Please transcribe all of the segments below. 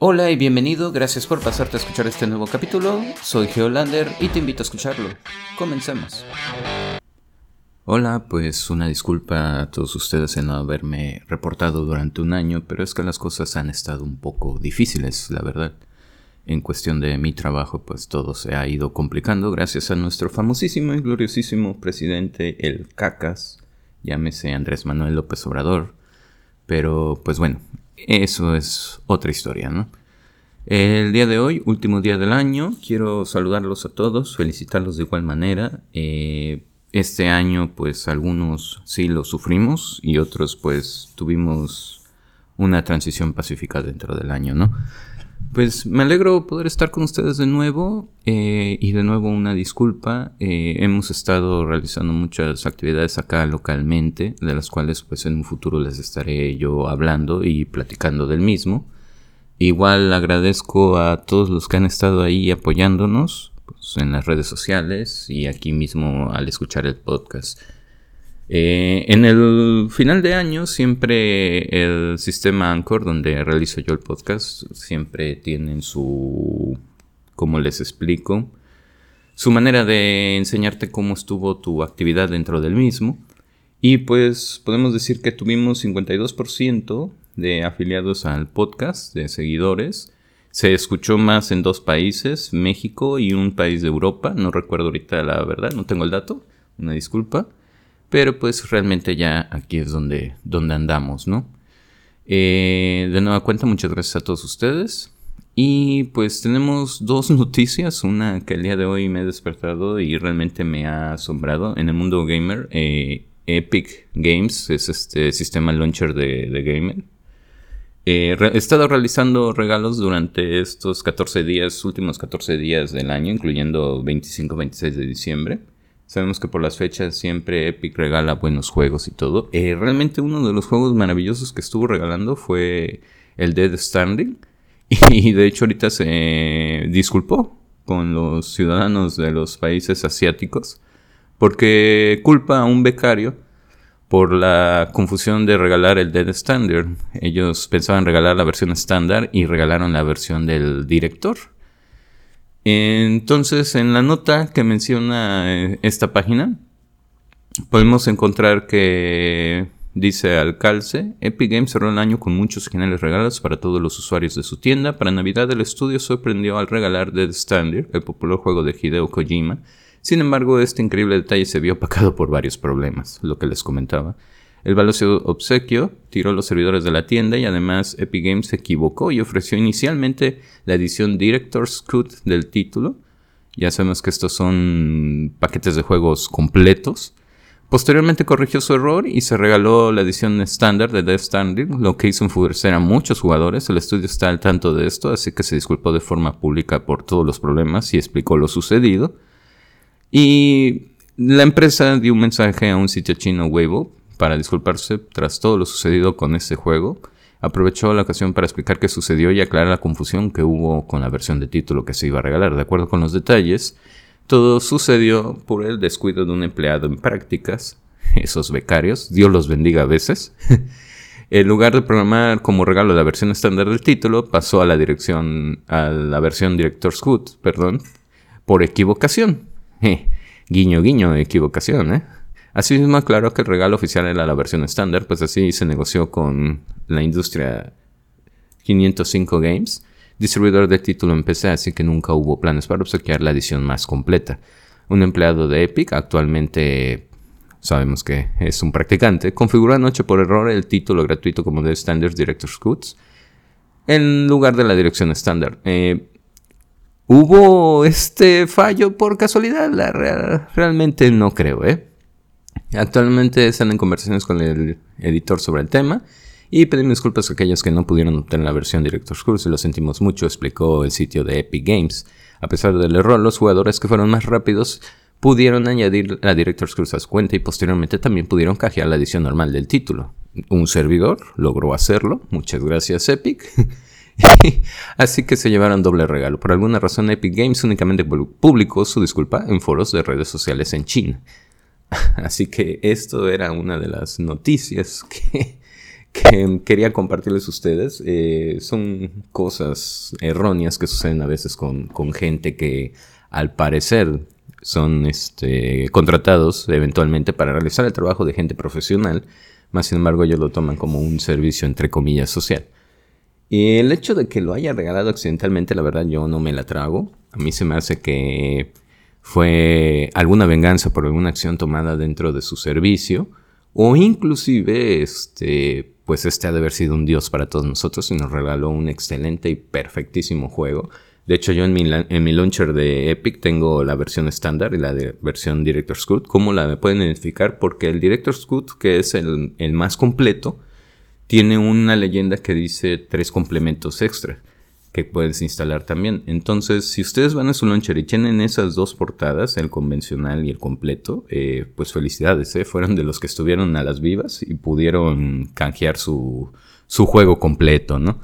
Hola y bienvenido, gracias por pasarte a escuchar este nuevo capítulo. Soy Geolander y te invito a escucharlo. Comencemos. Hola, pues una disculpa a todos ustedes en no haberme reportado durante un año, pero es que las cosas han estado un poco difíciles, la verdad. En cuestión de mi trabajo, pues todo se ha ido complicando gracias a nuestro famosísimo y gloriosísimo presidente, el Cacas, llámese Andrés Manuel López Obrador. Pero, pues bueno, eso es otra historia, ¿no? El día de hoy, último día del año, quiero saludarlos a todos, felicitarlos de igual manera. Eh, este año, pues algunos sí lo sufrimos y otros, pues tuvimos una transición pacífica dentro del año, ¿no? Pues me alegro poder estar con ustedes de nuevo eh, y de nuevo una disculpa. Eh, hemos estado realizando muchas actividades acá localmente, de las cuales pues en un futuro les estaré yo hablando y platicando del mismo. Igual agradezco a todos los que han estado ahí apoyándonos pues, en las redes sociales y aquí mismo al escuchar el podcast. Eh, en el final de año siempre el sistema Anchor donde realizo yo el podcast siempre tienen su, como les explico, su manera de enseñarte cómo estuvo tu actividad dentro del mismo. Y pues podemos decir que tuvimos 52% de afiliados al podcast, de seguidores. Se escuchó más en dos países, México y un país de Europa. No recuerdo ahorita la verdad, no tengo el dato, una disculpa. Pero pues realmente ya aquí es donde, donde andamos, ¿no? Eh, de nueva cuenta, muchas gracias a todos ustedes. Y pues tenemos dos noticias, una que el día de hoy me he despertado y realmente me ha asombrado en el mundo gamer. Eh, Epic Games es este sistema launcher de, de gamer. Eh, he estado realizando regalos durante estos 14 días, últimos 14 días del año, incluyendo 25-26 de diciembre. Sabemos que por las fechas siempre Epic regala buenos juegos y todo. Eh, realmente uno de los juegos maravillosos que estuvo regalando fue el Dead Standing. Y de hecho ahorita se disculpó con los ciudadanos de los países asiáticos porque culpa a un becario por la confusión de regalar el Dead Standard. Ellos pensaban regalar la versión estándar y regalaron la versión del director. Entonces, en la nota que menciona eh, esta página, podemos encontrar que dice al calce, Epic Games cerró el año con muchos geniales regalos para todos los usuarios de su tienda. Para Navidad el estudio sorprendió al regalar Dead Standard, el popular juego de Hideo Kojima. Sin embargo, este increíble detalle se vio opacado por varios problemas, lo que les comentaba. El valioso obsequio tiró los servidores de la tienda y además Epic Games se equivocó y ofreció inicialmente la edición Director's Cut del título. Ya sabemos que estos son paquetes de juegos completos. Posteriormente corrigió su error y se regaló la edición estándar de Death Stranding, lo que hizo enfurecer a muchos jugadores. El estudio está al tanto de esto, así que se disculpó de forma pública por todos los problemas y explicó lo sucedido. Y la empresa dio un mensaje a un sitio chino Weibo para disculparse tras todo lo sucedido con este juego. Aprovechó la ocasión para explicar qué sucedió y aclarar la confusión que hubo con la versión de título que se iba a regalar. De acuerdo con los detalles, todo sucedió por el descuido de un empleado en prácticas, esos becarios, Dios los bendiga a veces. en lugar de programar como regalo la versión estándar del título, pasó a la dirección, a la versión Director's Cut, perdón, por equivocación. guiño, guiño, equivocación, ¿eh? Asimismo, aclaró que el regalo oficial era la versión estándar, pues así se negoció con la industria 505 Games, distribuidor de título en PC, así que nunca hubo planes para obsequiar la edición más completa. Un empleado de Epic, actualmente sabemos que es un practicante, configuró anoche por error el título gratuito como de Standard Director's Cuts en lugar de la dirección estándar. Eh, ¿Hubo este fallo por casualidad? realmente no creo, ¿eh? Actualmente están en conversaciones con el editor sobre el tema y pedimos disculpas a aquellos que no pudieron obtener la versión Director's Curse, lo sentimos mucho, explicó el sitio de Epic Games. A pesar del error, los jugadores que fueron más rápidos pudieron añadir la Director's Curse a su cuenta y posteriormente también pudieron cajear la edición normal del título. Un servidor logró hacerlo, muchas gracias Epic. Así que se llevaron doble regalo. Por alguna razón Epic Games únicamente publicó su disculpa en foros de redes sociales en China. Así que esto era una de las noticias que, que quería compartirles a ustedes. Eh, son cosas erróneas que suceden a veces con, gente que al parecer son este, contratados eventualmente para realizar el trabajo de gente profesional, más sin embargo ellos lo toman como un servicio entre comillas social. Y el hecho de que lo haya regalado accidentalmente, la verdad yo no me la trago. A mí se me hace que fue alguna venganza por alguna acción tomada dentro de su servicio o inclusive este pues este ha de haber sido un dios para todos nosotros y nos regaló un excelente y perfectísimo juego. De hecho, yo en mi, en mi launcher de Epic tengo la versión estándar y la de versión Director's Cut. ¿Cómo la pueden identificar? Porque el Director's Cut, que es el, el más completo, tiene una leyenda que dice tres complementos extra que puedes instalar también. Entonces, si ustedes van a su launcher y tienen esas dos portadas, el convencional y el completo, eh, pues felicidades, ¿eh? fueron de los que estuvieron a las vivas y pudieron canjear su, su juego completo, ¿no?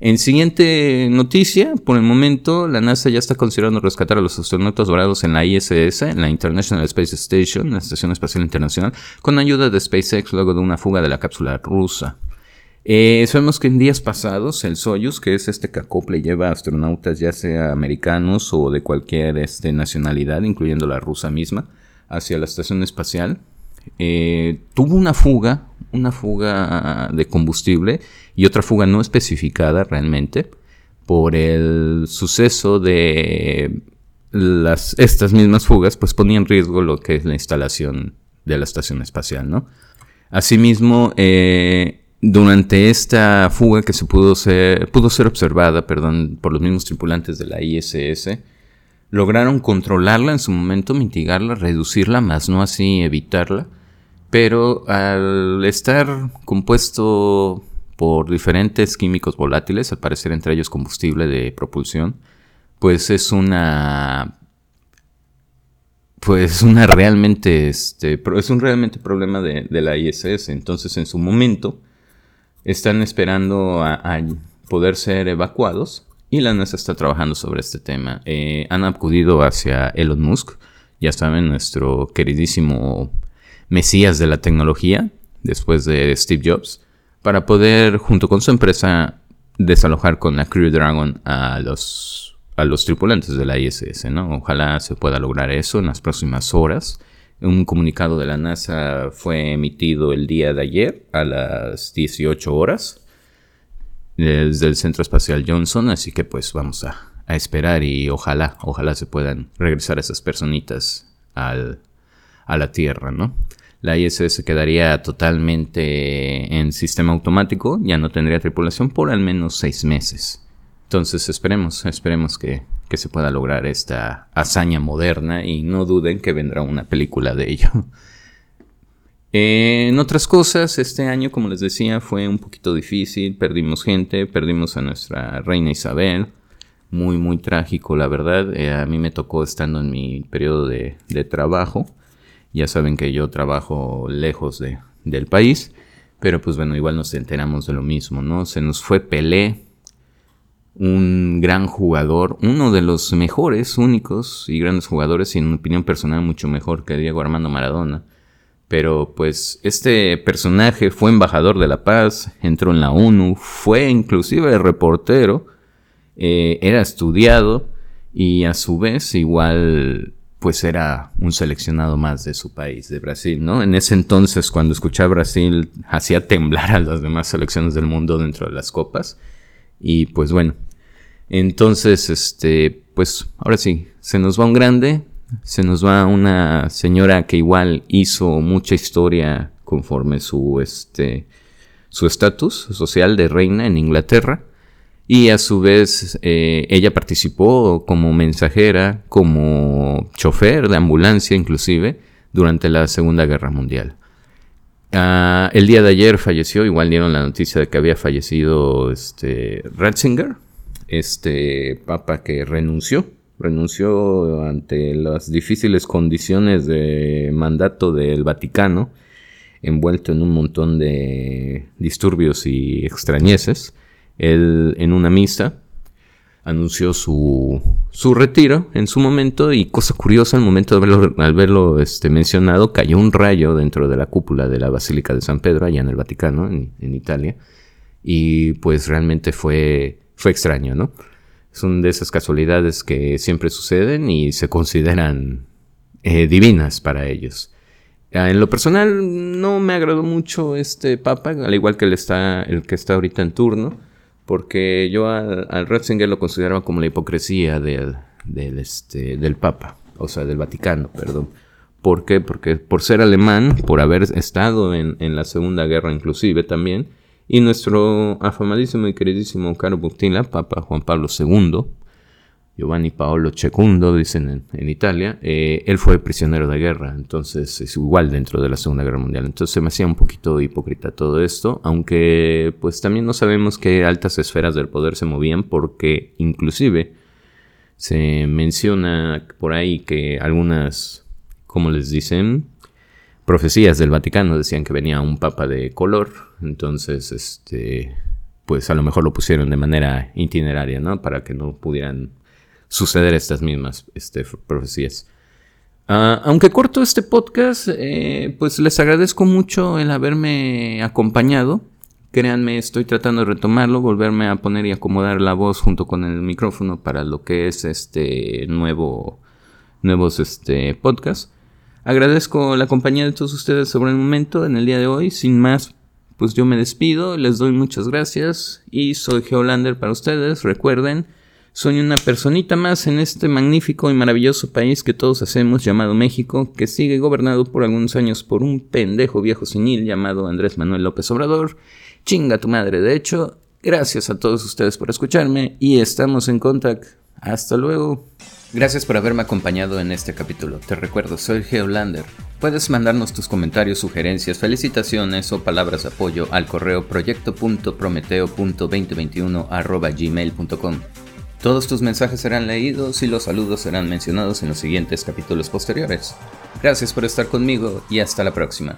En siguiente noticia, por el momento, la NASA ya está considerando rescatar a los astronautas dorados en la ISS, en la International Space Station, la Estación Espacial Internacional, con ayuda de SpaceX luego de una fuga de la cápsula rusa. Eh, sabemos que en días pasados el Soyuz, que es este que acople lleva astronautas ya sea americanos o de cualquier este, nacionalidad, incluyendo la rusa misma, hacia la estación espacial, eh, tuvo una fuga, una fuga de combustible y otra fuga no especificada realmente por el suceso de las, estas mismas fugas, pues ponía en riesgo lo que es la instalación de la estación espacial, ¿no? Asimismo, eh, durante esta fuga que se pudo ser, pudo ser observada perdón, por los mismos tripulantes de la ISS, lograron controlarla en su momento, mitigarla, reducirla, más no así evitarla. Pero al estar compuesto por diferentes químicos volátiles, al parecer entre ellos combustible de propulsión, pues es una pues una realmente este es un realmente problema de, de la ISS. Entonces en su momento están esperando a, poder ser evacuados y la NASA está trabajando sobre este tema. Eh, han acudido hacia Elon Musk, ya saben, nuestro queridísimo Mesías de la tecnología, después de Steve Jobs, para poder, junto con su empresa, desalojar con la Crew Dragon a los, a los tripulantes de la ISS. ¿no? Ojalá se pueda lograr eso en las próximas horas. Un comunicado de la NASA fue emitido el día de ayer a las 18 horas desde el Centro Espacial Johnson, así que pues vamos a, esperar y ojalá, ojalá se puedan regresar esas personitas al, a la Tierra, ¿no? La ISS quedaría totalmente en sistema automático, ya no tendría tripulación por al menos seis meses. Entonces esperemos, esperemos que, se pueda lograr esta hazaña moderna y no duden que vendrá una película de ello. En otras cosas, este año, como les decía, fue un poquito difícil, perdimos gente, perdimos a nuestra reina Isabel, muy, muy trágico, la verdad. Eh, a mí me tocó estando en mi periodo de, trabajo, ya saben que yo trabajo lejos de, del país, pero pues bueno, igual nos enteramos de lo mismo, ¿no? Se nos fue Pelé, un gran jugador, uno de los mejores, únicos y grandes jugadores, y en mi opinión personal mucho mejor que Diego Armando Maradona. Pero pues este personaje fue embajador de la paz, entró en la ONU, fue inclusive reportero, eh, era estudiado y a su vez igual pues era un seleccionado más de su país, de Brasil, ¿no? En ese entonces cuando escuchaba Brasil hacía temblar a las demás selecciones del mundo dentro de las copas. Y pues bueno, entonces, este, pues ahora sí, se nos va un grande, se nos va una señora que igual hizo mucha historia conforme su, este, su estatus social de reina en Inglaterra. Y a su vez eh, ella participó como mensajera, como chofer de ambulancia inclusive, durante la Segunda Guerra Mundial. Ah, el día de ayer falleció, igual dieron la noticia de que había fallecido este, Ratzinger, este papa que renunció, renunció ante las difíciles condiciones de mandato del Vaticano, envuelto en un montón de disturbios y extrañeces. Él en una misa anunció su, su retiro en su momento y cosa curiosa, al momento de verlo, al verlo este, mencionado, cayó un rayo dentro de la cúpula de la Basílica de San Pedro, allá en el Vaticano, en, Italia, y pues realmente fue, fue extraño, ¿no? Son de esas casualidades que siempre suceden y se consideran eh, divinas para ellos. Ah, en lo personal no me agradó mucho este papa, al igual que el, está, el que está ahorita en turno porque yo al, Ratzinger lo consideraba como la hipocresía del, del, este, del Papa, o sea, del Vaticano, perdón. ¿Por qué? Porque por ser alemán, por haber estado en, en la Segunda Guerra inclusive también, y nuestro afamadísimo y queridísimo Caro Buctila, Papa Juan Pablo II, Giovanni Paolo II, dicen en, Italia, eh, él fue prisionero de guerra, entonces es igual dentro de la Segunda Guerra Mundial. Entonces se me hacía un poquito hipócrita todo esto, aunque pues también no sabemos qué altas esferas del poder se movían, porque inclusive se menciona por ahí que algunas, como les dicen, profecías del Vaticano decían que venía un papa de color, entonces este pues a lo mejor lo pusieron de manera itineraria, ¿no? Para que no pudieran suceder estas mismas este, profecías. Ah, aunque corto este podcast, eh, pues les agradezco mucho el haberme acompañado. Créanme, estoy tratando de retomarlo, volverme a poner y acomodar la voz junto con el micrófono para lo que es este nuevo nuevos este podcast. Agradezco la compañía de todos ustedes sobre el momento en el día de hoy. Sin más, pues yo me despido, les doy muchas gracias y soy Geolander para ustedes. Recuerden, soy una personita más en este magnífico y maravilloso país que todos hacemos llamado México, que sigue gobernado por algunos años por un pendejo viejo senil llamado Andrés Manuel López Obrador. Chinga tu madre, de hecho. Gracias a todos ustedes por escucharme y estamos en contacto. Hasta luego. Gracias por haberme acompañado en este capítulo. Te recuerdo, soy Geolander. Puedes mandarnos tus comentarios, sugerencias, felicitaciones o palabras de apoyo al correo proyecto.prometeo.2021 todos tus mensajes serán leídos y los saludos serán mencionados en los siguientes capítulos posteriores. Gracias por estar conmigo y hasta la próxima.